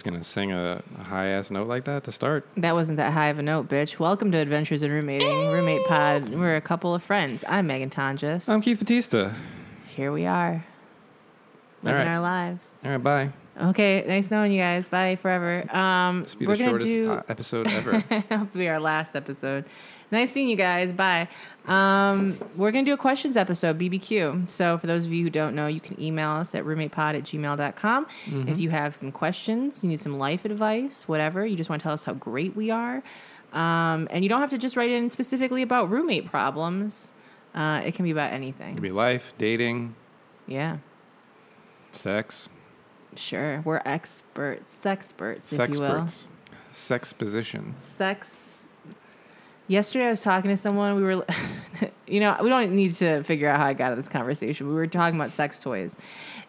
just gonna sing a, a high ass note like that to start. That wasn't that high of a note, bitch. Welcome to Adventures in Roommating, Roommate Pod. We're a couple of friends. I'm Meghan Tonjes. I'm Keith Batista. Here we are, living right. our lives. All right, bye. Okay, nice knowing you guys. Bye forever. Um, This will be we're the gonna shortest do. uh, episode ever. It'll be our last episode. Nice seeing you guys. Bye. Um, we're going to do a questions episode, BBQ. So, for those of you who don't know, you can email us at roommatepod at gmail.com. If you have some questions, you need some life advice, whatever, you just want to tell us how great we are. Um, and you don't have to just write in specifically about roommate problems, uh, it can be about anything. It anything. be life, dating, Yeah, sex, sure. We're experts, sexperts, if you will. sex position. sex yesterday i was talking to someone. We were you know we don't need to figure out how i got to this conversation. We were talking about sex toys.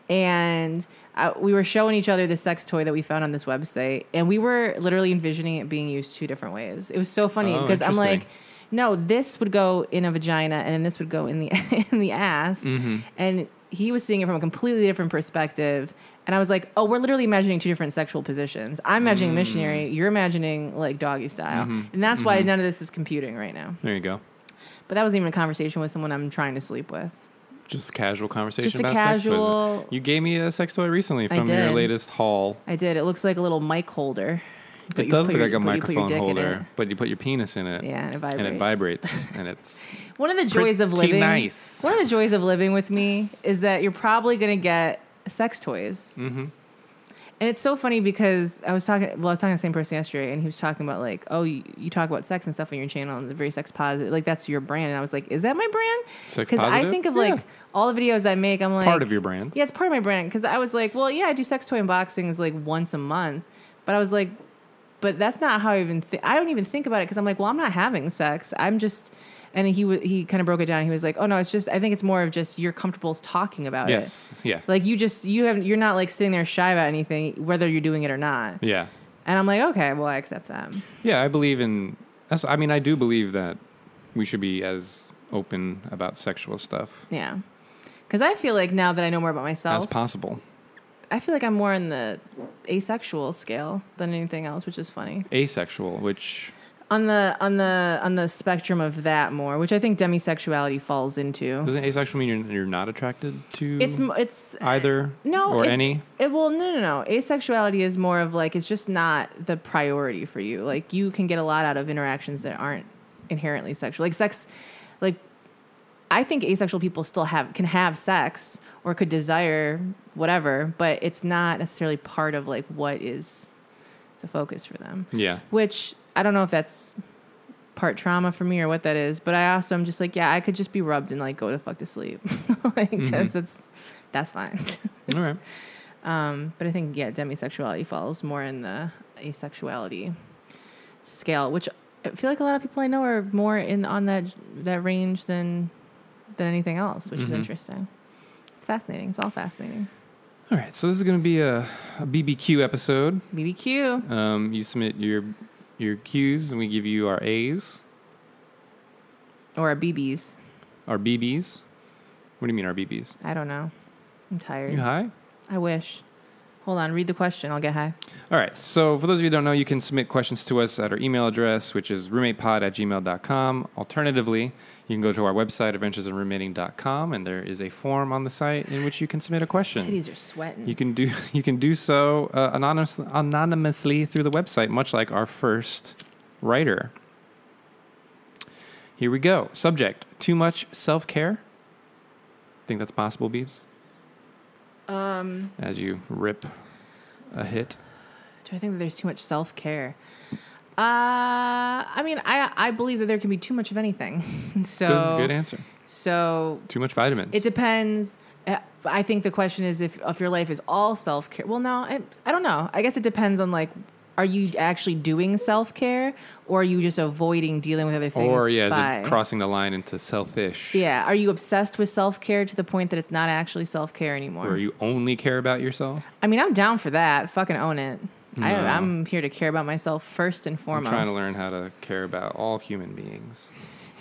And uh, we were showing each other the sex toy that we found on this website. And we were literally envisioning it being used two different ways. It was so funny Oh, because i'm like no this would go in a vagina and then this would go in the in the ass. Mm-hmm. and he was seeing it from a completely different perspective. And i was like oh we're literally imagining two different sexual positions. I'm imagining missionary mm. you're imagining like doggy style. Mm-hmm. And that's why mm-hmm. none of this is computing right now. There you go. but that wasn't even a conversation with someone i'm trying to sleep with. Just casual conversation Just a about sex. Toys. casual- You gave me a sex toy recently from your latest haul. i did. It looks like a little mic holder Put It does look your- like a put- you put your microphone dick in it. holder, but you put your penis in it. yeah and it vibrates And it vibrates, and it's One of the joys of living nice. One of the joys of living with me is that you're probably going to get sex toys. Mm-hmm. And it's so funny because I was talking. Well, I was talking to the same person yesterday, and he was talking about like, oh, you, you talk about sex and stuff on your channel, and it's very sex positive. Like that's your brand. And I was like, is that my brand? Because I think of Yeah. like all the videos I make. I'm like part of your brand. yeah, it's part of my brand because I was like, well, yeah, I do sex toy unboxings like once a month, but I was like, but that's not how I even think. I don't even think about it because I'm like, well, I'm not having sex. I'm just, and he w- he kind of broke it down. He was like, oh no, it's just. I think it's more of just you're comfortable talking about it. Yes. Yeah. Like you just you have you're not like sitting there shy about anything whether you're doing it or not. Yeah. And I'm like, okay, well, I accept that. Yeah, I believe in. I mean, I do believe that we should be as open about sexual stuff Yeah. Because I feel like now that I know more about myself, as possible. I feel like I'm more in the asexual scale than anything else, which is funny. Asexual, which on the on the on the spectrum of that more, which I think demisexuality falls into. doesn't asexual mean you're, you're not attracted to It's it's either no or it- any. It well no no no. Asexuality is more of like it's just not the priority for you. Like you can get a lot out of interactions that aren't inherently sexual. Like sex, like I think asexual people still have can have sex or could desire whatever, but it's not necessarily part of like what is the focus for them Yeah. which I don't know if that's part trauma for me or what that is, but I also am just like, yeah, I could just be rubbed and like go the fuck to sleep. like just that's that's fine. All right. um, but I think yeah, demisexuality falls more in the asexuality scale, which I feel like a lot of people I know are more in on that that range than than anything else, which is interesting. It's fascinating. It's all fascinating. All right. So this is going to be a, a BBQ episode. BBQ. Um, you submit your your Q's, and we give you our A's, Or our BBs. our BBs. What do you mean our BBs? I don't know. I'm tired. You high? I wish. Hold on, read the question. I'll get high. All right. So, for those of you who don't know, you can submit questions to us at our email address, which is roommatepod at gmail.com. Alternatively, you can go to our website, adventuresinroommating.com, and there is a form on the site in which you can submit a question. Titties are sweating. You can do you can do so uh, anonymous, anonymously through the website, much like our first writer. Here we go. Subject: Too much self care. Think that's possible, Beebs? Um, As you rip a hit. do I think that there's too much self care? Uh, I mean, I I believe that there can be too much of anything. so Good, good answer. so Too much vitamins. it depends. Uh, I think the question is if if your life is all self care. Well, no, I, I don't know. I guess it depends on like, are you actually doing self care or are you just avoiding dealing with other things? or yeah, is by, it crossing the line into selfish? Yeah, are you obsessed with self care to the point that it's not actually self care anymore? Where you only care about yourself. I mean, I'm down for that. Fucking own it. I, No. I'm here to care about myself first and foremost. I'm foremost. trying to learn how to care about all human beings.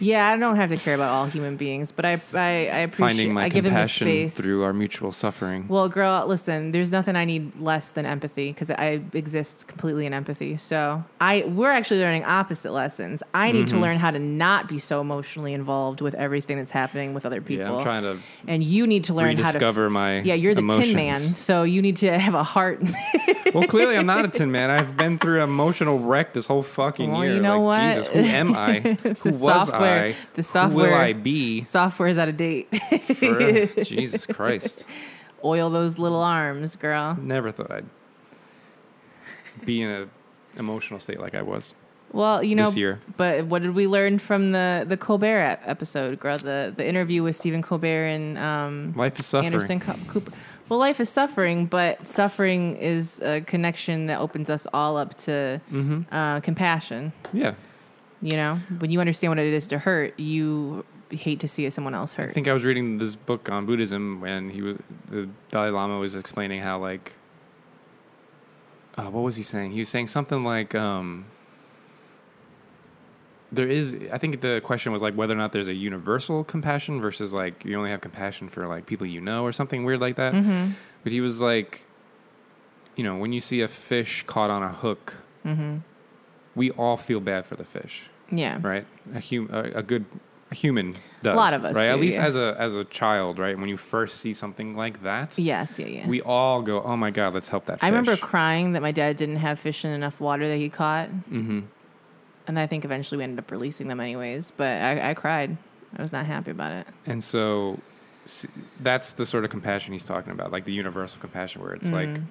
Yeah, I don't have to care about all human beings, but I I, I appreciate Finding my I give them the compassion space. through our mutual suffering. Well, girl, listen. There's nothing I need less than empathy because I exist completely in empathy. So I we're actually learning opposite lessons. I need Mm-hmm. to learn how to not be so emotionally involved with everything that's happening with other people. yeah, I'm trying to and you need to learn how to. rediscover my Yeah, you're the emotions. Tin Man, so you need to have a heart. Well, clearly I'm not a tin man. I've been through an emotional wreck this whole fucking Well, year. you know like, what? Jesus, who am I? Who was software- I? The Who software- will I be? Software is out of date. For, Jesus Christ. Oil those little arms, girl. Never thought I'd be in an emotional state like I was. Well, you know, This year. but what did we learn from the the Colbert episode, girl? The the interview with Stephen Colbert and um, Life is suffering. Anderson Co- Cooper. Well, life is suffering, but suffering is a connection that opens us all up to Mm-hmm. uh, compassion. Yeah. You know, when you understand what it is to hurt, you hate to see someone else hurt. I think I was reading this book on Buddhism when he was the Dalai Lama was explaining how like uh, what was he saying? He was saying something like um, there is I think the question was like whether or not there's a universal compassion versus like you only have compassion for like people you know or something weird like that. mm-hmm. But he was like you know, when you see a fish caught on a hook, Mm-hmm. we all feel bad for the fish Yeah. right? A hum, a, a good a human does. A lot of us right? do, At least yeah. as a as a child, right? When you first see something like that, Yes. Yeah. Yeah. we all go, "Oh my god, let's help that." Fish. I remember crying that my dad didn't have fish in enough water that he caught, hmm and I think eventually we ended up releasing them anyways. But I, I cried. I was not happy about it. And so that's the sort of compassion he's talking about, like the universal compassion, where it's like Mhm.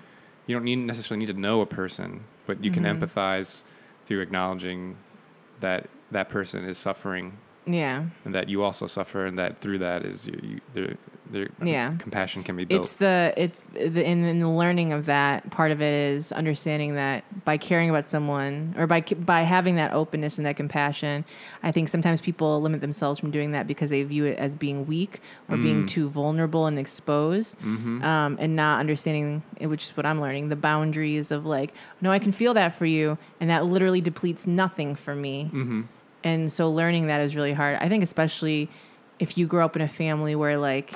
you don't need necessarily need to know a person, but you can Mhm. empathize through acknowledging that that person is suffering Yeah. and that you also suffer, and that through that is you, you Yeah. compassion can be built. It's the it's the in, in the learning of that part of it is understanding that by caring about someone or by by having that openness and that compassion, I think sometimes people limit themselves from doing that because they view it as being weak or being Mm. too vulnerable and exposed, Mhm. um, and not understanding, which is what I'm learning, the boundaries of like, no, I can feel that for you, and that literally depletes nothing for me. Mhm. And so learning that is really hard. I think especially if you grow up in a family where like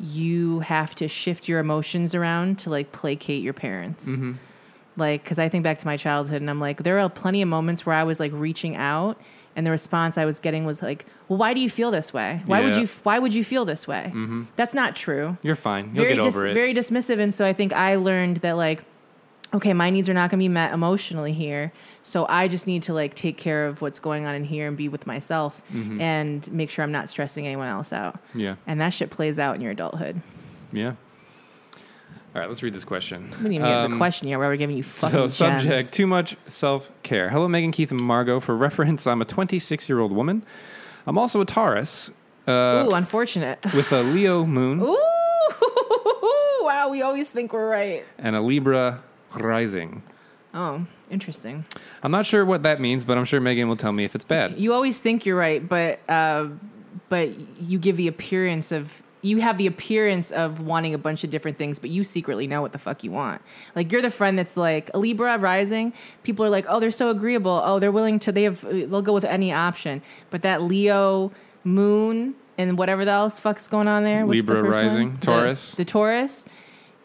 you have to shift your emotions around to like placate your parents. Mhm. Like cuz I think back to my childhood and I'm like there are plenty of moments where I was like reaching out and the response I was getting was like, "Well, why do you feel this way? Why would you why would you feel this way?" Mhm. That's not true You're fine. You'll very get dis- it. very dismissive and so i think i learned that like okay my needs are not going to be met emotionally here so i just need to like take care of what's going on in here and be with myself Mhm. and make sure i'm not stressing anyone else out yeah. and that shit plays out in your adulthood Yeah. All right, let's read this question. we didn't even get to the Um, question yet where we're giving you fucking So, gems. subject too much self care. Hello, Meghan, Keith, and Margot. For reference, I'm a 26 year old woman. I'm also a Taurus uh, ooh unfortunate with a Leo moon ooh wow we always think we're right and a Libra rising. oh interesting I'm not sure what that means, but I'm sure Meghan will tell me if it's bad. You always think you're right, but uh, but you give the appearance of you have the appearance of wanting a bunch of different things, but you secretly know what the fuck you want. Like you're the friend that's like a Libra rising. People are like, oh, they're so agreeable. Oh, they're willing to. They have. They'll go with any option. But that Leo moon and whatever the else fuck's going on there. What's the Libra first one? rising, The- Taurus. The, Taurus.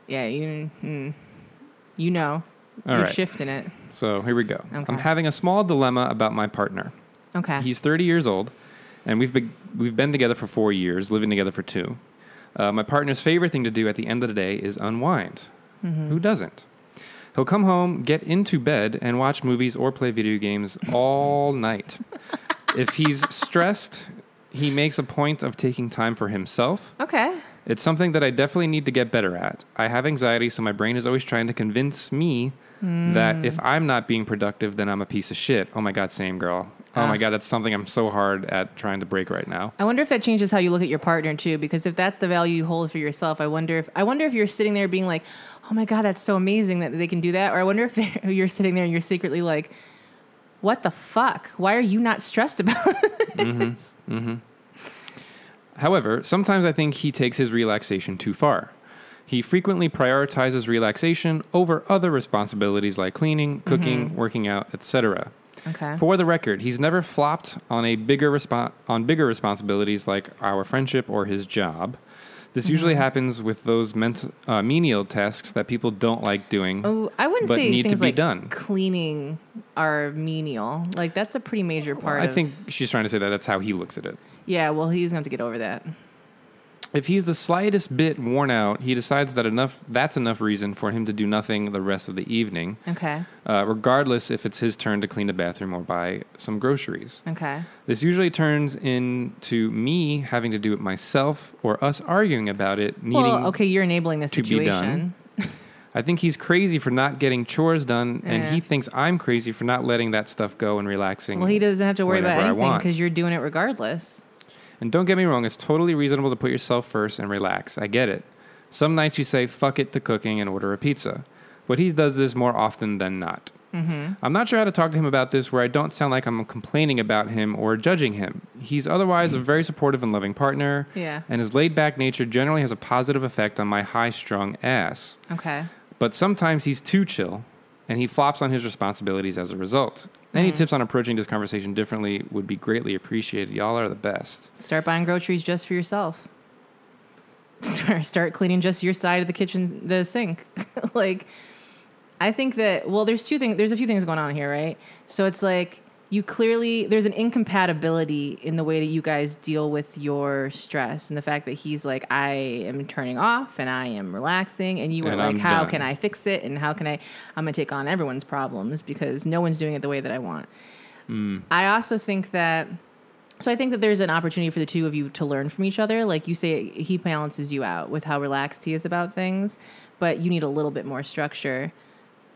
Yeah, you. Mm, you know. All you're right. shifting it. So here we go. Okay. I'm having a small dilemma about my partner. Okay. He's 30 years old, and we've been, we've been together for four years, living together for two. Uh, my partner's favorite thing to do at the end of the day is unwind. Mm-hmm. Who doesn't? He'll come home, get into bed, and watch movies or play video games all night. If he's stressed, he makes a point of taking time for himself. okay. It's something that I definitely need to get better at. I have anxiety, so my brain is always trying to convince me that hmm. if I'm not being productive, then I'm a piece of shit. Oh my God, same girl. Oh Ah. my God, that's something I'm so hard at trying to break right now. I wonder if that changes how you look at your partner too, because if that's the value you hold for yourself, I wonder if I wonder if you're sitting there being like, "Oh my god, that's so amazing that they can do that," or I wonder if you're sitting there and you're secretly like, "What the fuck? Why are you not stressed about?" Mm-hmm. it?" However, sometimes I think he takes his relaxation too far. He frequently prioritizes relaxation over other responsibilities like cleaning, mm-hmm. cooking, working out, etc. Okay. For the record, he's never flopped on a bigger respo- on bigger responsibilities like our friendship or his job. This usually Mm-hmm. happens with those ment- uh, menial tasks that people don't like doing. Oh, I wouldn't but say need to things be like done. cleaning are menial. Like that's a pretty major part. I of, think she's trying to say that that's how he looks at it. Yeah. Well, he's going to have to get over that. If he's the slightest bit worn out, he decides that enough that's enough reason for him to do nothing the rest of the evening, Okay. uh, regardless if it's his turn to clean the bathroom or buy some groceries. Okay. This usually turns into me having to do it myself or us arguing about it, needing Well, okay, you're enabling the to be done. situation. I think he's crazy for not getting chores done, and he thinks I'm crazy for not letting that stuff go and relaxing. Well, he doesn't have to worry about anything because you're doing it regardless. And don't get me wrong, it's totally reasonable to put yourself first and relax. I get it. Some nights you say fuck it to cooking and order a pizza, but he does this more often than not. Mm-hmm. I'm not sure how to talk to him about this where I don't sound like I'm complaining about him or judging him. He's otherwise a very supportive and loving partner, Yeah. and his laid back nature generally has a positive effect on my high strung ass. Okay. But sometimes he's too chill, and he flops on his responsibilities as a result. Any Mm. tips on approaching this conversation differently would be greatly appreciated. Y'all are the best. Start buying groceries just for yourself. Start start cleaning just your side of the kitchen, the sink. like, I think that well, there's two things. There's a few things going on here, right? So it's like you clearly there's an incompatibility in the way that you guys deal with your stress and the fact that he's like I am turning off and I am relaxing and you were And like I'm how done. can I fix it and how can I I'm gonna take on everyone's problems because no one's doing it the way that I want. Hmm. I also think that so I think that there's an opportunity for the two of you to learn from each other. Like you say, he balances you out with how relaxed he is about things, but you need a little bit more structure,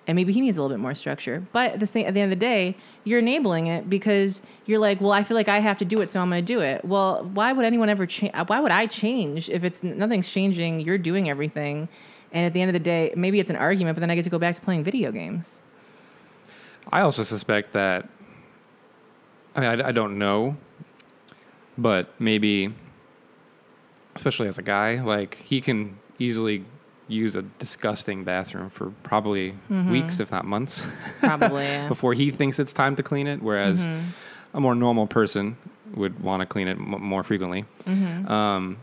and maybe he needs a little bit more structure. But at the same, at the end of the day, you're enabling it because you're like, well, I feel like I have to do it, so I'm going to do it. Well, why would anyone ever change? Uh, why would I change if it's nothing's changing? You're doing everything, and at the end of the day, maybe it's an argument, but then I get to go back to playing video games. I also suspect that. I mean, I, I don't know, but maybe, especially as a guy, like he can easily use a disgusting bathroom for probably Mm-hmm. weeks, if not months, Probably. yeah. before he thinks it's time to clean it. Whereas Mm-hmm. a more normal person would want to clean it m- more frequently. Mm-hmm. Um,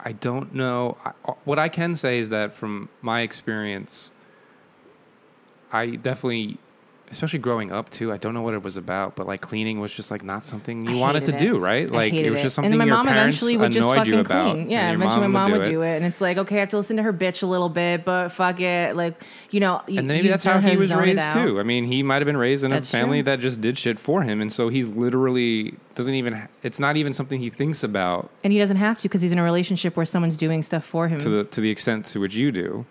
I don't know. I, what I can say is that from my experience, I definitely, especially growing up too, I don't know what it was about, but like cleaning was just like not something you wanted to it. do, right? Like it was just something and then my your mom parents eventually would just annoyed fucking you about. Yeah, eventually my mom would it. do it, and it's like, okay, I have to listen to her bitch a little bit, but fuck it, like you know. And maybe that's how he was raised too. I mean, he might have been raised in That's a family true. that just did shit for him, and so he's literally doesn't even. ha- It's not even something he thinks about and he doesn't have to because he's in a relationship where someone's doing stuff for him. to the to the extent to which you do.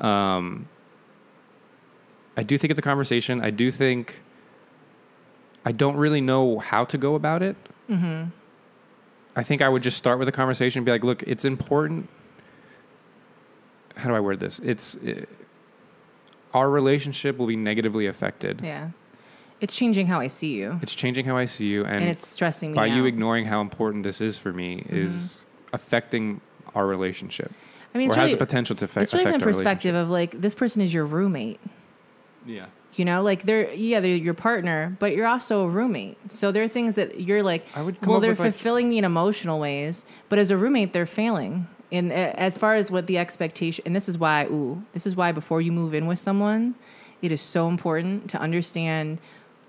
Um, I do think it's a conversation. I do think I don't really know how to go about it. mm-hmm. I think I would just start with a conversation and be like, "Look, it's important." How do I word this? It's uh, our relationship will be negatively affected. Yeah, it's changing how I see you, It's changing how I see you, and, and, it's stressing me by you ignoring how important this is for me is affecting our relationship, I mean, or it's has the potential to affect, it's really affect from the perspective of like this person is your roommate. Relationship. You know, like they're yeah, they're your partner, but you're also a roommate. So there are things that you're like, I would well, they're with, like- fulfilling me in emotional ways, but as a roommate, they're failing. And uh, as far as what the expectation, and this is why, ooh, this is why before you move in with someone, it is so important to understand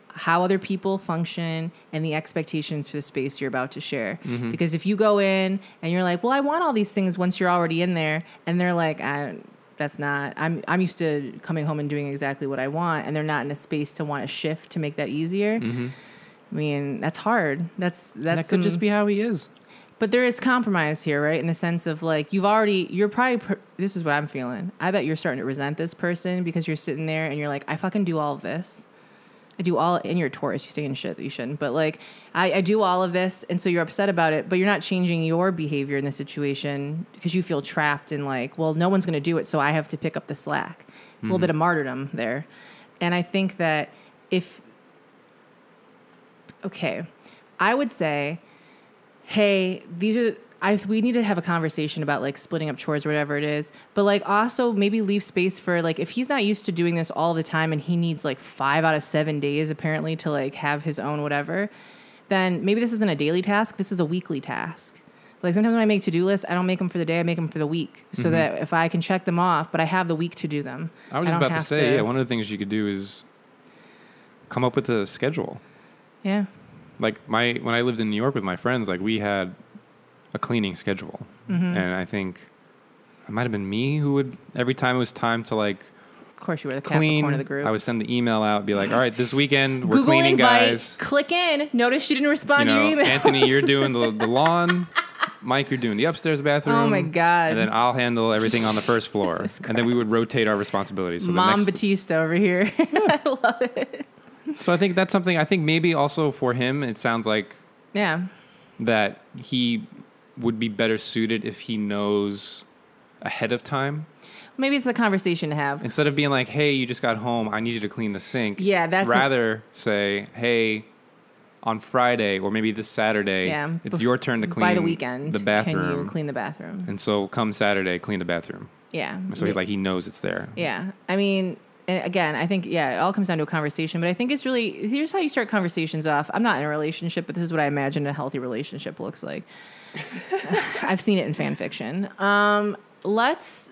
how other people function and the expectations for the space you're about to share. Mm-hmm. Because if you go in and you're like, well, I want all these things once you're already in there, and they're like, I, that's not, I'm, I'm used to coming home and doing exactly what I want, and they're not in a space to want to shift to make that easier. Mm-hmm. I mean, that's hard. That's, that's, that could just be how he is. but there is compromise here, right? In the sense of like you've already, you're probably. Per- this is what I'm feeling. I bet you're starting to resent this person because you're sitting there and you're like, I fucking do all this. I do all, and you're a Taurus. You stay in shit that you shouldn't. But like, I, I do all of this, and so you're upset about it. But you're not changing your behavior in the situation because you feel trapped in like, well, no one's going to do it, so I have to pick up the slack. A little bit of mm-hmm. martyrdom there, and I think that if, okay, I would say hey, these are I we need to have a conversation about like splitting up chores or whatever it is. But like also maybe leave space for like if he's not used to doing this all the time and he needs like five out of seven days apparently to like have his own whatever, then maybe this isn't a daily task. This is a weekly task. Like sometimes when I make to do lists, I don't make them for the day. I make them for the week, so that if I can check them off, but I have the week to do them. Mm-hmm. I was just about to say, yeah, one of the things you could do is come up with a schedule. yeah. Like my when I lived in New York with my friends, like we had a cleaning schedule, Mm-hmm. and I think it might have been me who would every time it was time to like Of course, you were the clean. Capricorn of the group. I would send the email out, be like, "All right, this weekend we're Google cleaning, invite. guys." Click in. Notice you didn't respond You to know, your email. Anthony, you're doing the, the lawn. Mike, you're doing the upstairs bathroom. Oh my God. And then I'll handle everything on the first floor, and then we would rotate our responsibilities. So Mom next- Batista over here. I love it. So I think that's something. I think maybe also for him, it sounds like Yeah. that he would be better suited if he knows ahead of time Maybe it's a conversation to have. instead of being like, "Hey, you just got home. I need you to clean the sink." Yeah, that's rather say, "Hey." On Friday or maybe this Saturday, Yeah. it's bef- your turn to clean by the weekend. the bathroom. Can you clean the bathroom? And so come Saturday, clean the bathroom. Yeah. So he's like he knows it's there. Yeah. I mean, and again, I think, yeah, it all comes down to a conversation, but I think it's really, here's how you start conversations off. I'm not in a relationship, but this is what I imagine a healthy relationship looks like. I've seen it in fan fiction. Um, let's,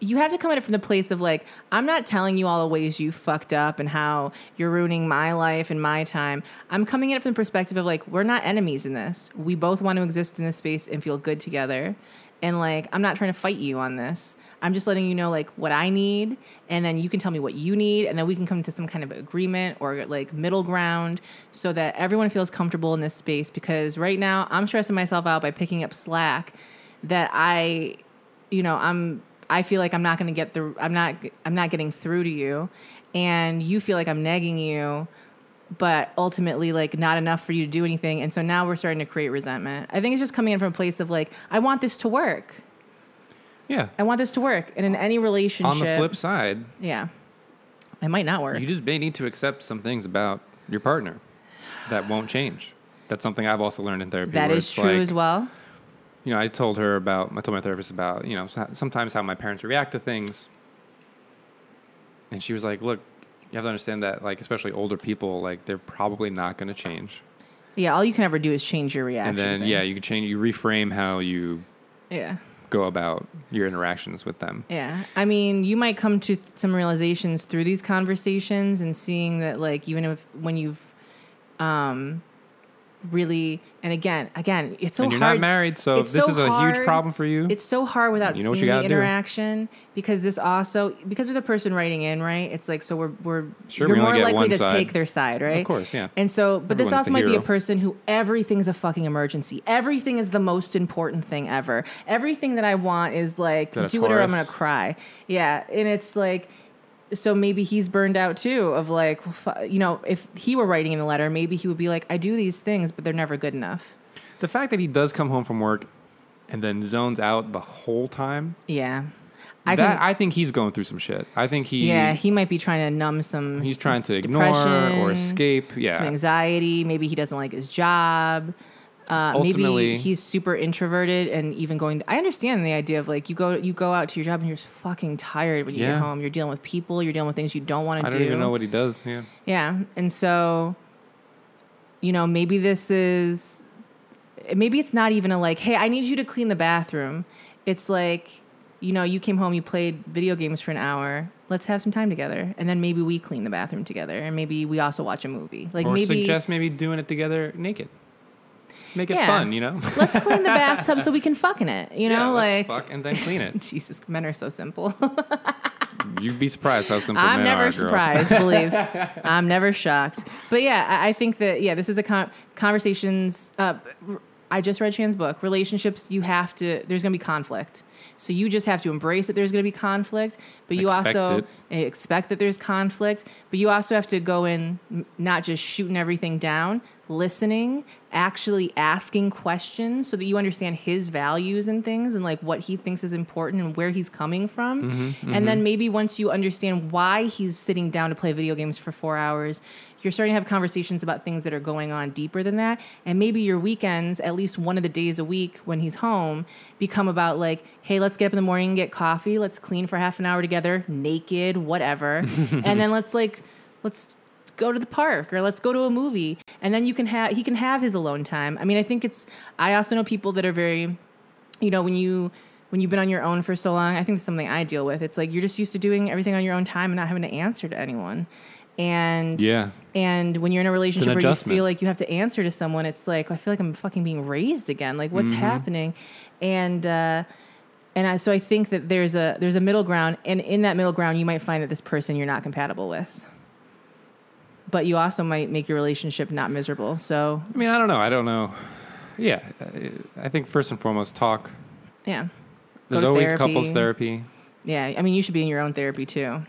you have to come at it from the place of like, I'm not telling you all the ways you fucked up and how you're ruining my life and my time. I'm coming at it from the perspective of like, we're not enemies in this. We both want to exist in this space and feel good together. And like, I'm not trying to fight you on this. I'm just letting you know like what I need, and then you can tell me what you need, and then we can come to some kind of agreement or like middle ground so that everyone feels comfortable in this space. Because right now, I'm stressing myself out by picking up slack that I, you know, I'm I feel like I'm not going to get the I'm not I'm not getting through to you, and you feel like I'm nagging you, but ultimately like not enough for you to do anything, and so now we're starting to create resentment. I think it's just coming in from a place of like I want this to work. Yeah. I want this to work, and in any relationship, On the flip side, yeah, it might not work. you just may need to accept some things about your partner that won't change. That's something I've also learned in therapy. That is true like, as well. You know, I told her about, I told my therapist about, you know, sometimes how my parents react to things. And she was like, look, you have to understand that, like, especially older people, like, they're probably not going to change. Yeah, all you can ever do is change your reaction. and then, yeah, you can change, you reframe how you yeah. go about your interactions with them. Yeah. I mean, you might come to th- some realizations through these conversations and seeing that, like, even if when you've um, really, and again, again, it's so and you're hard. not married, so it's this so is a huge problem for you. It's so hard without You know seeing the gotta do. interaction because this also because of the person writing in, right? It's like so we're we're Sure, you're we more likely to side. take their side, right? Of course, yeah. And so, but this also might be a person who everything's a fucking emergency. Everything is the most important thing ever. Everything that I want is like a do it or I'm gonna cry. Yeah, and it's like. So maybe he's burned out too. Of like, you know, if he were writing in a letter, maybe he would be like, "I do these things, but they're never good enough." The fact that he does come home from work and then zones out the whole time, Yeah, I that, can. I think he's going through some shit. I think he yeah, he might be trying to numb some. he's trying to ignore or escape. Yeah, some anxiety. Maybe he doesn't like his job. Uh, maybe he's super introverted and even going. To, I understand the idea of like you go you go out to your job and you're just fucking tired when you Yeah. get home. You're dealing with people. You're dealing with things you don't want I to don't do. even know what he does. Yeah. Yeah, and so, you know, maybe this is, maybe it's not even a like, hey, I need you to clean the bathroom. It's like, you know, you came home, you played video games for an hour. Let's have some time together, and then maybe we clean the bathroom together, and maybe we also watch a movie. Like or maybe suggest maybe doing it together naked. Make it Yeah. fun, you know? let's clean the bathtub so we can fuck in it. You know, yeah, like fuck and then clean it. Jesus, men are so simple. You'd be surprised how simple I'm men never are, surprised, believe. I'm never shocked. But yeah, I, I think that yeah, this is a con- conversations. Uh, I just read Shan's book. Relationships, you have to. There's going to be conflict, so you just have to embrace that there's going to be conflict. But you Expect also it. Eh, expect that there's conflict. But you also have to go in, not just shooting everything down. listening, actually asking questions so that you understand his values and things and like what he thinks is important and where he's coming from. Mm-hmm, and then mm-hmm. maybe once you understand why he's sitting down to play video games for 4 hours, you're starting to have conversations about things that are going on deeper than that. And maybe your weekends, at least one of the days a week when he's home, become about like, hey, let's get up in the morning and get coffee. Let's clean for half an hour together, naked, whatever. and then let's like, let's go to the park or let's go to a movie. And then you can have, he can have his alone time. I mean, I think it's, I also know people that are very, you know, when you, when you've been on your own for so long, I think it's something I deal with. It's like you're just used to doing everything on your own time and not having to answer to anyone. And Yeah. and when you're in a relationship where you feel like you have to answer to someone, it's like I feel like I'm fucking being raised again. Like what's Mm-hmm. happening? And uh, and I, so I think that there's a there's a middle ground, and in that middle ground, you might find that this person you're not compatible with, but you also might make your relationship not miserable. So I mean, I don't know. I don't know. Yeah, I- think first and foremost, talk. yeah, Go There's always therapy. couples therapy. yeah. I mean, you should be in your own therapy too.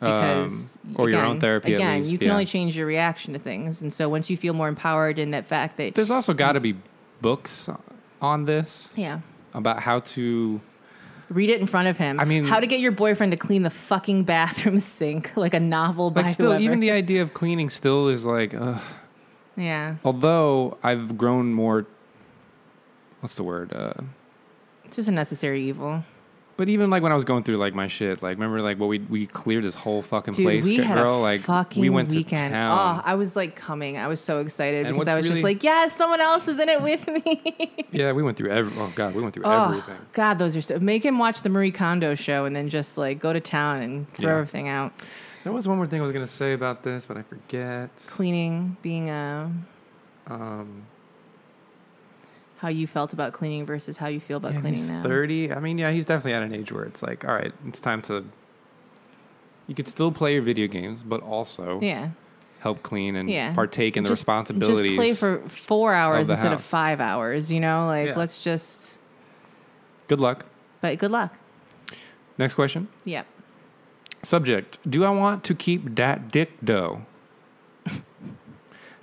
Because Um, or your again- own therapy at Again, least, you can yeah. only change your reaction to things, and so once you feel more empowered in that fact that There's also got to be books on this yeah, about how to. Read it in front of him. I mean- how to get your boyfriend to clean the fucking bathroom sink like a novel by Like, still, whoever. even the idea of cleaning still is like. Ugh. yeah, Although I've grown more. What's the word? Uh, it's just a necessary evil. But even like when I was going through like my shit, like remember like what we we cleared this whole fucking Dude, place, we had girl. a like fucking we went weekend. to town. Oh, I was like coming. I was so excited And because I was just like, yeah, someone else is in it with me. Yeah, we went through every. Oh god, we went through oh, everything. God, those are so. Make him watch the Marie Kondo show and then just like go to town and throw Yeah. everything out. There was one more thing I was gonna say about this, but I forget. Cleaning, being a Um, how you felt about cleaning versus how you feel about yeah, cleaning he's now. thirty. I mean, yeah, he's definitely at an age where it's like, all right, it's time to. You could still play your video games, but also Yeah. help clean and Yeah. partake in the Just- responsibilities. Just play for four hours the instead of five hours. You know, like Yeah. let's just. Good luck. But good luck. Next question. Yep. Subject: Do I want to keep dat dick dough?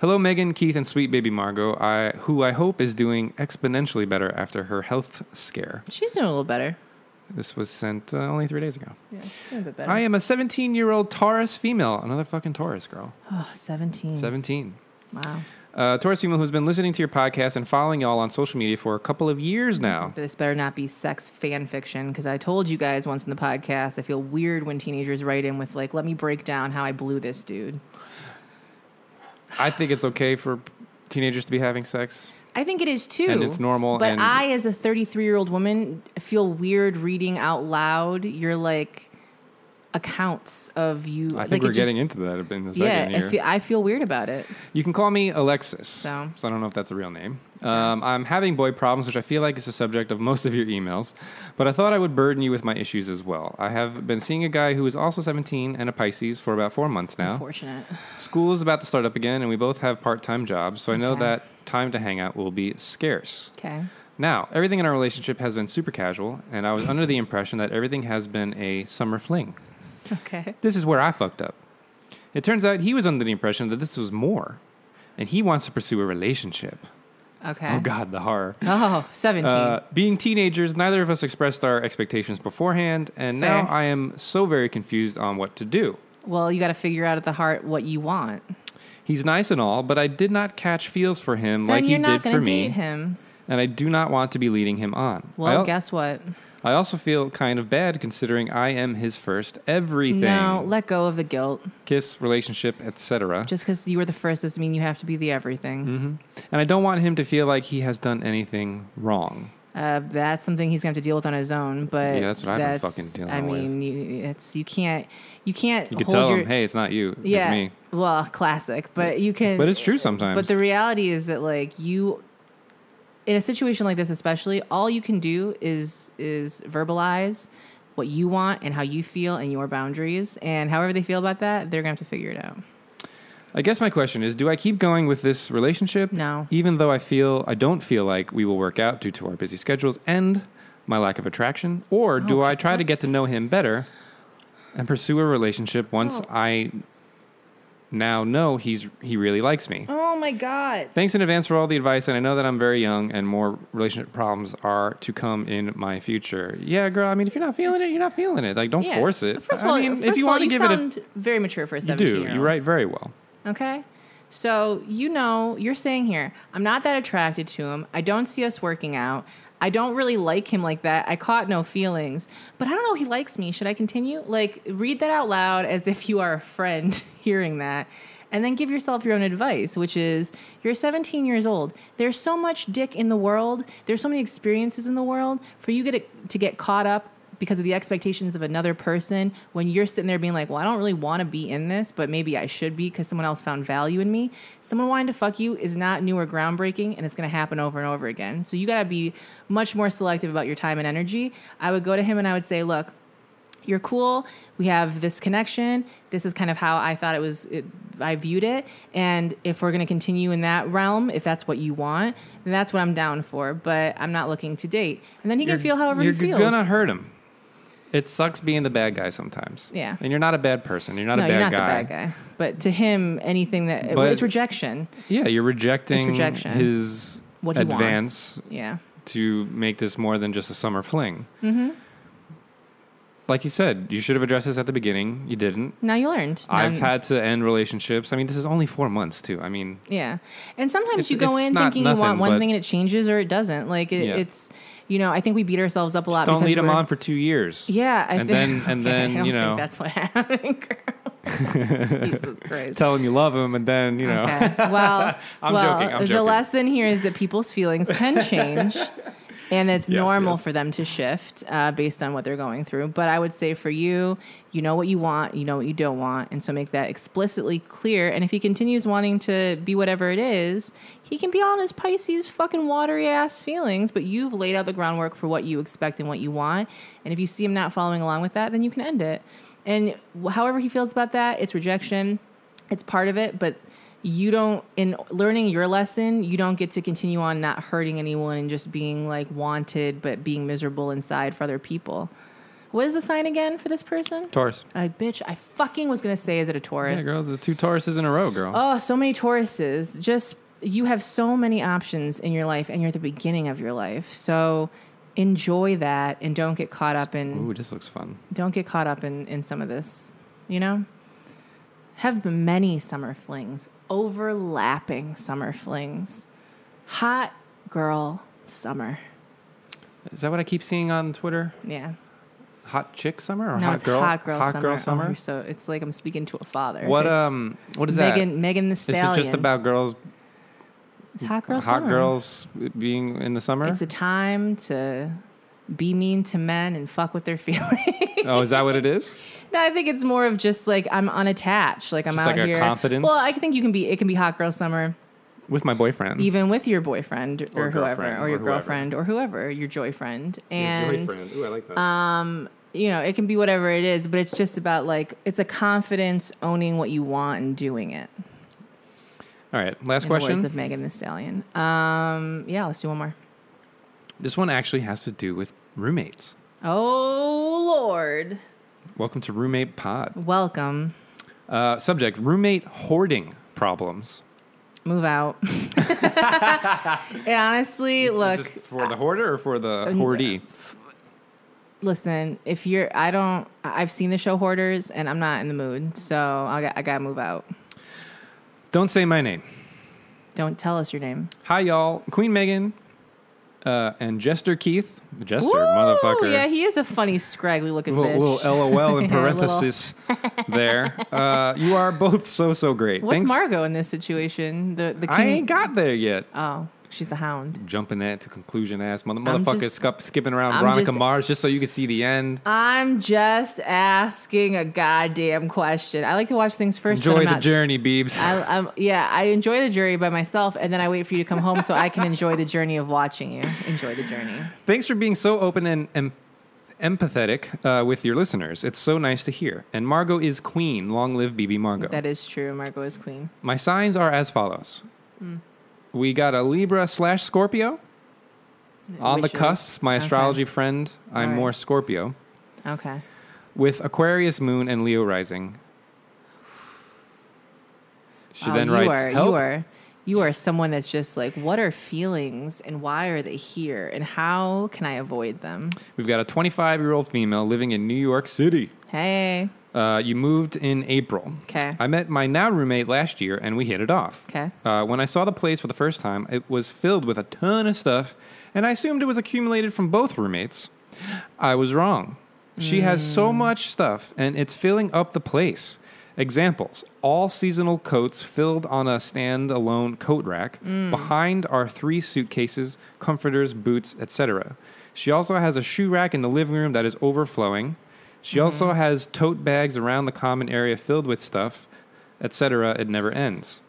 Hello, Meghan, Keith, and sweet baby Margot. I who I hope is doing exponentially better after her health scare. She's doing a little better. This was sent uh, only three days ago. Yeah, doing a bit better. I am a 17 year old Taurus female. Another fucking Taurus girl. oh, 17. 17. Wow. Uh, Taurus female who's been listening to your podcast and following y'all on social media for a couple of years now. This better not be sex fan fiction because I told you guys once in the podcast I feel weird when teenagers write in with like, "Let me break down how I blew this dude." I think it's okay for teenagers to be having sex. I think it is too, And it's normal, But and- I, as a 33 year old woman, feel weird reading out loud You're like accounts of you. I think like, we're getting just- into that in a second Yeah, here. I feel, I feel weird about it. You can call me Alexis. So? I don't know if that's a real name. Um, I'm having boy problems, which I feel like is the subject of most of your emails, but I thought I would burden you with my issues as well. I have been seeing a guy who is also 17 and a Pisces for about four months now. Unfortunate. School is about to start up again, and we both have part time jobs, so I know Okay. that time to hang out will be scarce. Okay. Now, everything in our relationship has been super casual, and I was under the impression that everything has been a summer fling. Okay. This is where I fucked up. It turns out he was under the impression that this was more, and he wants to pursue a relationship. Okay. Oh, God, the horror. Oh, 17. Uh, being teenagers, neither of us expressed our expectations beforehand, and now I am so very confused on what to do. well, you got to figure out at the heart what you want. He's nice and all, but I did not catch feels for him Then like he did for me, and I do not want to be leading him on. Well, guess what? I also feel kind of bad considering I am his first everything. No, let go of the guilt. Kiss, relationship, etc. Just because you were the first doesn't mean you have to be the everything. hmm And I don't want him to feel like he has done anything wrong. Uh, that's something he's going to have to deal with on his own. But Yeah, that's what I've been fucking dealing with. I mean, you, it's you can't you can't You hold tell your him, hey, it's not you, yeah. it's me. Well, classic, but you can. But it's true sometimes. But the reality is that like you, in a situation like this, especially, all you can do is is verbalize what you want and how you feel and your boundaries, and however they feel about that, they're gonna have to figure it out. I guess my question is, do I keep going with this relationship? No. Even though I feel I don't feel like we will work out due to our busy schedules and my lack of attraction, or do Oh, I try to get to know him better and pursue a relationship once Oh. I now know he's he really likes me? Oh my god. Thanks in advance for all the advice, and I know that I'm very young, and more relationship problems are to come in my future. Yeah, girl. I mean, if you're not feeling it, you're not feeling it. Like, don't Yeah. force it. First of all, I mean, first if you of all, want to you give it sound very mature for a you 17 do. year old. You write very well. Okay. So, you know, you're saying here, I'm not that attracted to him. I don't see us working out. I don't really like him like that. I caught no feelings. But I don't know he likes me. Should I continue? Like, read that out loud as if you are a friend hearing that. And then give yourself your own advice, which is you're 17 years old. There's so much dick in the world. There's so many experiences in the world. For you get to get caught up because of the expectations of another person when you're sitting there being like, well, I don't really want to be in this, but maybe I should be because someone else found value in me. Someone wanting to fuck you is not new or groundbreaking and it's going to happen over and over again. So you got to be much more selective about your time and energy. I would go to him and I would say, look, you're cool. We have this connection. This is kind of how I thought it was. It, I viewed it, and if we're going to continue in that realm, if that's what you want, then that's what I'm down for. But I'm not looking to date, and then he can feel however you're he feels. gonna hurt him. It sucks being the bad guy sometimes. Yeah. And you're not a bad person. You're not no, a bad you're not guy. the bad guy. But to him, anything that But- it's rejection. Yeah, you're rejecting rejection. his What he advance wants. Yeah. to make this more than just a summer fling. Mm-hmm. Like you said, you should have addressed this at the beginning. You didn't. Now you learned. Now I've you- had to end relationships. I mean, this is only four months too. I mean, Yeah. And sometimes It's- you go it's in not thinking you want nothing, one but- thing and it changes or it doesn't. Like it, Yeah. it's, you know, I think we beat ourselves up a lot. don't because lead them we're- on for two years. Yeah, I And think, then- and okay, then, I don't you think know- that's what happened. girl. Jesus Christ. Tell them you love them, and then you know. Okay. Well, I'm well, joking, I'm the joking. lesson here is that people's feelings can change, and it's Yes, normal yes. for them to shift uh, based on what they're going through. But I would say for you, you know what you want, you know what you don't want, and so make that explicitly clear. And if he continues wanting to be whatever it is, he can be on his Pisces fucking watery ass feelings. But you've laid out the groundwork for what you expect and what you want. And if you see him not following along with that, then you can end it. And however he feels about that, it's rejection it's part of it, but you don't in learning your lesson, you don't get to continue on not hurting anyone and just being like wanted but being miserable inside for other people. What is the sign again for this person? Taurus. I bitch, I fucking was gonna say is it a Taurus? Yeah, girl, the two Tauruses in a row, girl. Oh, so many Tauruses. Just you have so many options in your life and you're at the beginning of your life. So enjoy that and don't get caught up in Ooh, this looks fun. don't get caught up in, in some of this, you know? Have many summer flings, overlapping summer flings. Hot girl summer. Is that what I keep seeing on Twitter? Yeah. Hot chick summer or no, hot girl? hot girl hot summer. girl Oh, summer. you're so it's like I'm speaking to a father. what It's um? What is Megan that? Megan the Stallion. Is it just about girls, it's hot girl hot summer. girls being in the summer? It's a time to be mean to men and fuck with their feelings. oh, is that what it is? No, I think it's more of just like I'm unattached. Like I'm Just out like a here. confidence? Well, I think you can be. It can be hot girl summer, With my boyfriend. even with your boyfriend or, Or whoever, girlfriend, or your whoever. girlfriend or whoever, your joyfriend, and Ooh, I like that. um, you know, it can be whatever it is. But it's just about like it's a confidence owning what you want and doing it. All right, last in the words question. of Megan the Stallion. Um, yeah, let's do one more. This one actually has to do with roommates. Oh Lord, Welcome to Roommate Pod. welcome. Uh, subject: Roommate hoarding problems. Move out. and honestly, look, is this for the hoarder or for the Uh, hoardee? listen. If you're, I don't. I've seen the show Hoarders, and I'm not in the mood, so I got, I gotta move out. Don't say my name. Don't tell us your name. Hi, y'all. Queen Meghan uh, and Jester Keith. Jester, Woo! motherfucker. Yeah, he is a funny, scraggly looking little, LOL in parenthesis there. Uh, you are both so so great. What's Thanks. Margot in this situation? The the king. I ain't got there yet. Oh, she's the hound. Jumping that to conclusion ass mother motherfucker just- scup- skipping around I'm Veronica just- Mars just so you can see the end. I'm just asking a goddamn question. I like to watch things first. Enjoy the not- journey, Beebs. I, I'm, yeah, I enjoy the journey by myself, and then I wait for you to come home so I can enjoy the journey of watching you. Enjoy the journey. Thanks for being so open and, and empathetic uh, with your listeners. It's so nice to hear. And Margot is queen. Long live BB Margot. That is true. Margot is queen. My signs are as follows. Hmm. We got a Libra slash Scorpio. On the cusps, my Okay. astrology friend, I'm Alright. more Scorpio. Okay. With Aquarius moon and Leo rising. She Oh, then you writes, are, Help. You are, You are someone that's just like, what are feelings and why are they here and how can I avoid them? We've got a 25 year old female living in New York City. Hey. Uh, you moved in April. Okay. I met my now roommate last year and we hit it off. Okay. Uh, when I saw the place for the first time, it was filled with a ton of stuff, and I assumed it was accumulated from both roommates. I was wrong. She has so much stuff, and it's filling up the place. Examples all seasonal coats filled on a stand-alone coat rack. Behind are three suitcases, comforters, boots, etc. She also has a shoe rack in the living room that is overflowing. She also mm-hmm. has tote bags around the common area filled with stuff, etc. It never ends.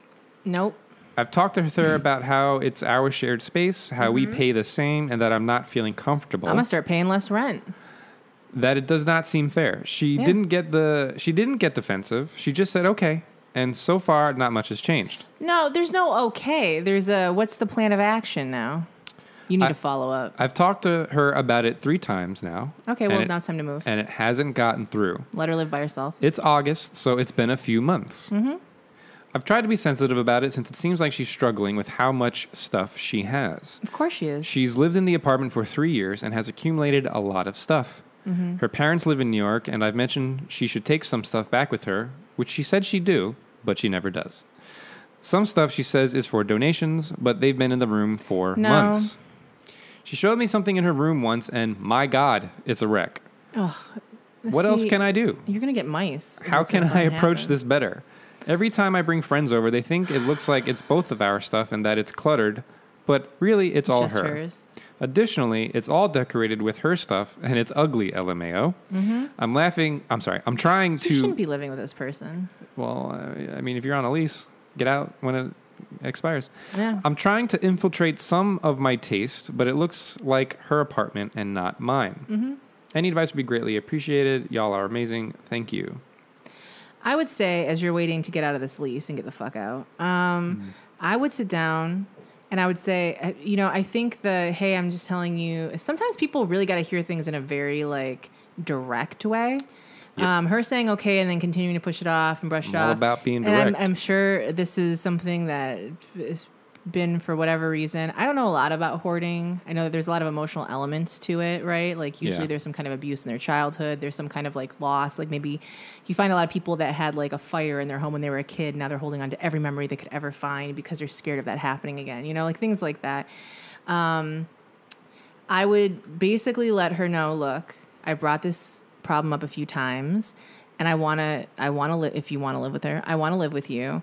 Nope. I've talked to her about how it's our shared space, how we mm-hmm. pay the same, and that I'm not feeling comfortable. I'm gonna start paying less rent. that it does not seem fair. She Yeah. didn't get the she didn't get defensive. She just said okay. And so far not much has changed. No, there's no okay. There's a what's the plan of action now? You need I- to follow up. I've talked to her about it 3 times now. Okay, well it- now it's time to move. And it hasn't gotten through. Let her live by herself. It's August, so it's been a few months. Mm-hmm. I've tried to be sensitive about it since it seems like she's struggling with how much stuff she has. Of course she is. She's lived in the apartment for three years and has accumulated a lot of stuff. Mm-hmm. Her parents live in New York, and I've mentioned she should take some stuff back with her, which she said she'd do, but she never does. Some stuff she says is for donations, but they've been in the room for No. months. She showed me something in her room once, and my God, it's a wreck. What else can I do? You're gonna get mice. How can I approach happen. this better? Every time I bring friends over, they think it looks like it's both of our stuff and that it's cluttered, but really it's, all her. hers. Additionally, it's all decorated with her stuff and it's ugly, LMAO. I'm laughing. I'm sorry. I'm trying Mm-hmm. You shouldn't be living with this person. Well, I I mean, if you're on a lease, get out when it expires. Yeah. I'm trying to infiltrate some of my taste, but it looks like her apartment and not mine. Mm-hmm. Any advice would be greatly appreciated. Y'all are amazing. Thank you. I would say, as you're waiting to get out of this lease and get the fuck out, um, I would sit down and I would say, uh, you know, I think the hey, I'm just telling you. Sometimes people really got to hear things in a very like direct way. Yep. Um, her saying okay and then continuing to push it off and brush it I'm all off. about being direct. And I'm. I'm sure this is something that has been for whatever reason. I don't know a lot about hoarding. I know that there's a lot of emotional elements to it, right? Like usually Yeah. there's some kind of abuse in their childhood. There's some kind of like loss. Like maybe you find a lot of people that had like a fire in their home when they were a kid. Now they're holding on to every memory they could ever find because they're scared of that happening again. You know, like things like that. Um, I would basically let her know, look, I brought this problem up a few times and I want to I want to live if you want to live with her. I want to live with you.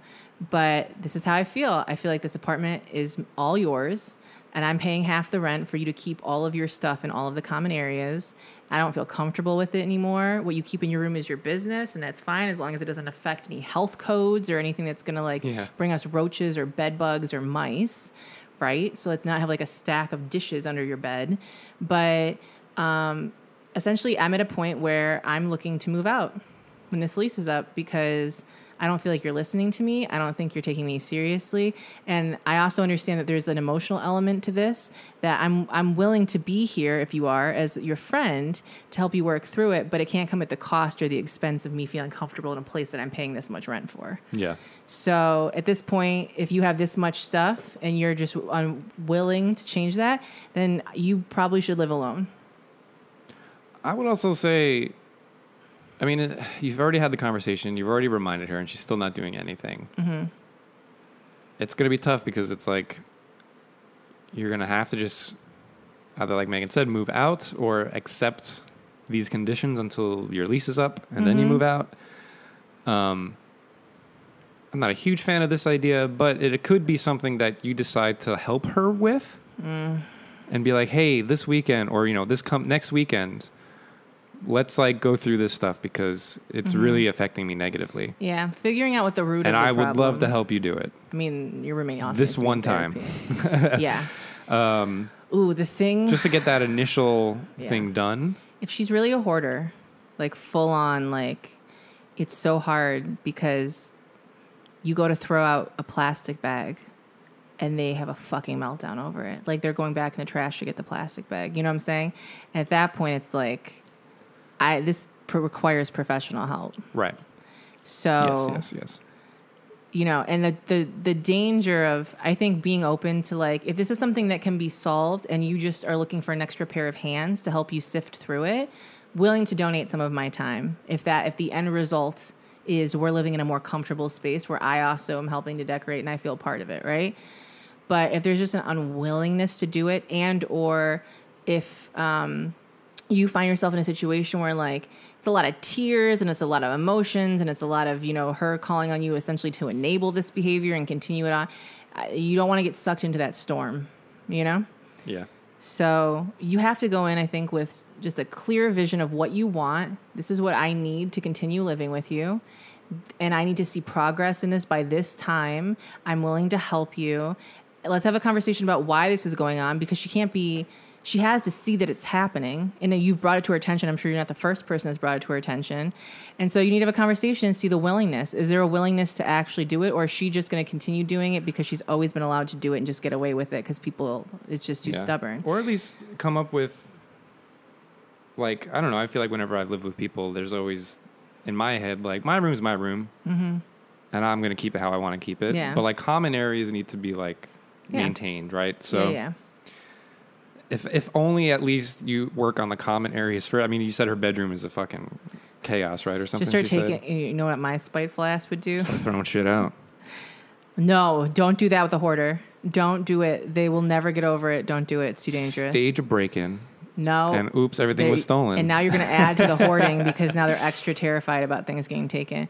But this is how I feel. I feel like this apartment is all yours and I'm paying half the rent for you to keep all of your stuff in all of the common areas. I don't feel comfortable with it anymore. What you keep in your room is your business and that's fine as long as it doesn't affect any health codes or anything that's going to like Yeah. bring us roaches or bed bugs or mice, right? So let's not have like a stack of dishes under your bed. But um, essentially, I'm at a point where I'm looking to move out when this lease is up because I don't feel like you're listening to me. I don't think you're taking me seriously. And I also understand that there's an emotional element to this that I'm I'm willing to be here if you are as your friend to help you work through it, but it can't come at the cost or the expense of me feeling comfortable in a place that I'm paying this much rent for. yeah. So at this point, if you have this much stuff and you're just unwilling to change that, then you probably should live alone. I would also say, I mean, uh, you've already had the conversation. You've already reminded her, and she's still not doing anything. Mm-hmm. It's going to be tough because it's like you're going to have to just either, like Meghan said, move out or accept these conditions until your lease is up, and then you Mhm. move out. Um, I'm not a huge fan of this idea, but it, it could be something that you decide to help her with, and be like, "Hey, this weekend, or you know, this come next weekend." Let's like go through this stuff because it's Mm-hmm. really affecting me negatively. Yeah, figuring out what the root And of the I would love to help you do it. I mean, your roommate also This needs to be in one time. yeah. Um, Ooh, the thing. just to get that initial Yeah. thing done. if she's really a hoarder, like full on, like it's so hard because you go to throw out a plastic bag and they have a fucking meltdown over it. Like they're going back in the trash to get the plastic bag. You know what I'm saying? And at that point, it's like, I this pr- requires professional help. Right. So yes, yes, yes. you know, and the, the the danger of I think being open to like if this is something that can be solved and you just are looking for an extra pair of hands to help you sift through it, willing to donate some of my time if that if the end result is we're living in a more comfortable space where I also am helping to decorate and I feel part of it, right? But if there's just an unwillingness to do it and or if um you find yourself in a situation where like it's a lot of tears and it's a lot of emotions and it's a lot of you know her calling on you essentially to enable this behavior and continue it on you don't want to get sucked into that storm you know? Yeah. so you have to go in i think with just a clear vision of what you want. This is what i need to continue living with you. And i need to see progress in this. By this time i'm willing to help you. Let's have a conversation about why this is going on because she can't be she has to see that it's happening and then you've brought it to her attention i'm sure you're not the first person that's brought it to her attention and so you need to have a conversation and see the willingness is there a willingness to actually do it or is she just going to continue doing it because she's always been allowed to do it and just get away with it because people it's just too Yeah. stubborn Or at least come up with, like, I don't know. I feel like whenever I've lived with people, there's always in my head, like, my room's my room. Mm-hmm. And I'm going to keep it how I want to keep it. Yeah. But, like, common areas need to be, like, Yeah. maintained, right? So, yeah, yeah. If if only at least you work on the common areas for, I mean, you said her bedroom is a fucking chaos, right? Or something. Just start she said? taking. You know what my spiteful ass would do? Start throwing shit out. No, don't do that with a hoarder. Don't do it. They will never get over it. Don't do it. It's too dangerous. Stage a break in. no. And oops, everything They- was stolen. And now you're going to add to the hoarding because now they're extra terrified about things getting taken.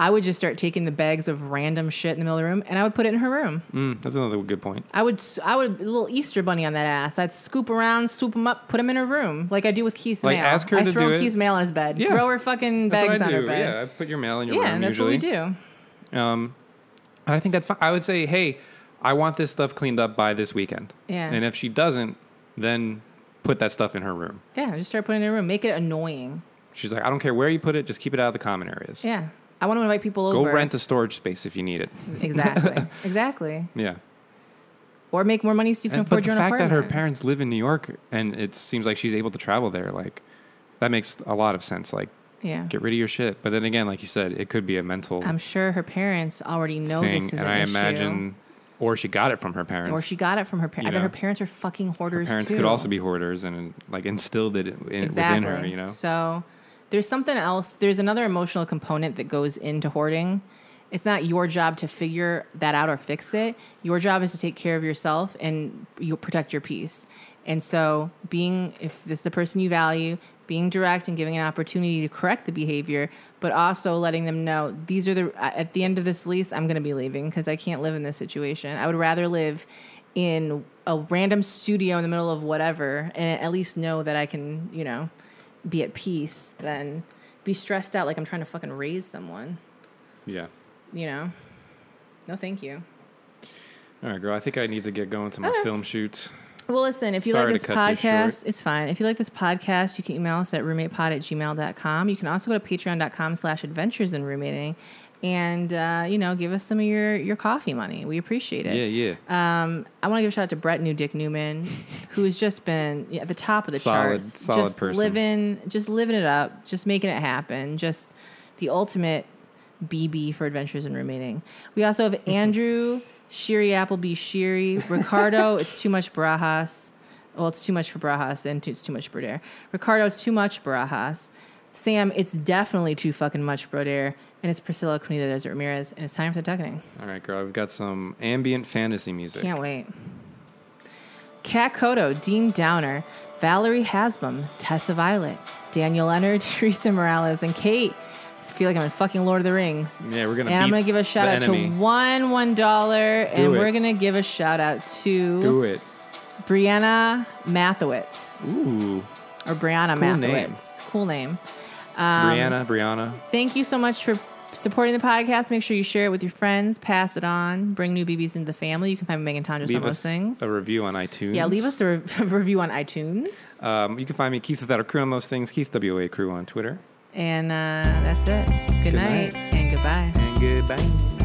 I would just start taking the bags of random shit in the middle of the room and I would put it in her room. Mm, that's another good point. I would, I would, a little Easter bunny on that ass. I'd scoop around, swoop them up, put them in her room, like I do with Keith's Like, mail. ask her I to throw do it. Keith's mail on his bed. Yeah. Throw her fucking That's bags on her bed. Yeah, I put your mail in your room. Yeah, room and that's usually. what we do. Um, and I think that's fine. I would say, hey, I want this stuff cleaned up by this weekend. Yeah. And if she doesn't, then put that stuff in her room. Yeah, just start putting it in her room. Make it annoying. She's like, I don't care where you put it, just keep it out of the common areas. Yeah. I want to invite people over. Go over. rent a storage space if you need it. Exactly. exactly. Yeah. Or make more money so you can And- afford but the your own fact that her apartment. parents live in New York and it seems like she's able to travel there, like that makes a lot of sense. Like, Yeah. get rid of your shit. But then again, like you said, it could be a mental I'm sure her parents already know thing, this is and an I issue. imagine, or she got it from her parents. or she got it from her parents. I know. bet her parents are fucking Her hoarders parents too. could also be hoarders and like instilled it in, exactly. within her. You know. So there's something else. There's another emotional component that goes into hoarding. It's not your job to figure that out or fix it. Your job is to take care of yourself and you protect your peace. And so, being if this is the person you value, being direct and giving an opportunity to correct the behavior, but also letting them know these are the at the end of this lease, I'm going to be leaving because I can't live in this situation. I would rather live in a random studio in the middle of whatever and at least know that I can, you know, be at peace than be stressed out like I'm trying to fucking raise someone, Yeah. you know? No, thank you. All right, girl. I think I need to get going to my film shoot. Well, listen, if you Sorry like this cut this podcast, it's fine. If you like this podcast, you can email us at roommatepod at gmail.com. You can also go to patreon.com slash adventures in roommating and, uh, you know, give us some of your, your coffee money. We appreciate it. Yeah, yeah. Um, I want to give a shout out to Brett New Dick Newman, who has just been at the top of the Solid- charts. solid just person. living, just living it up, just making it happen. Just the ultimate BB for Adventures in Roommating. We also have Andrew Shiri Appleby Shiri Ricardo. it's too much Barajas. Well, it's too much for Barajas and it's too much Broder. Ricardo, it's too much Barajas. Sam, it's definitely too fucking much Broder. And it's Priscilla Quinita Desert Ramirez. And it's time for the tuckening. All right, girl. We've got some ambient fantasy music. Can't wait. Kat Koto, Dean Downer, Valerie Hasbum, Tessa Violet, Daniel Leonard, Teresa Morales, and Kate. I feel like I'm in fucking Lord of the Rings. Yeah, we're gonna. And I'm gonna give a shout out enemy. to one one dollar, and it. we're gonna give a shout out to Do it. Brianna Mathowitz Ooh, or Brianna Cool name. Mathowitz. Cool name. Um, Brianna, Brianna. Thank you so much for supporting the podcast. Make sure you share it with your friends, pass it on, bring new BBs into the family. You can find me Meghan Tonjes on Leave those things. a review on iTunes. Yeah, leave us a re- review on iTunes. Um, you can find me Keith Without a Crew on those things. Keith WA Crew on Twitter. And uh, that's it. Good, Good night night. and goodbye. And goodbye.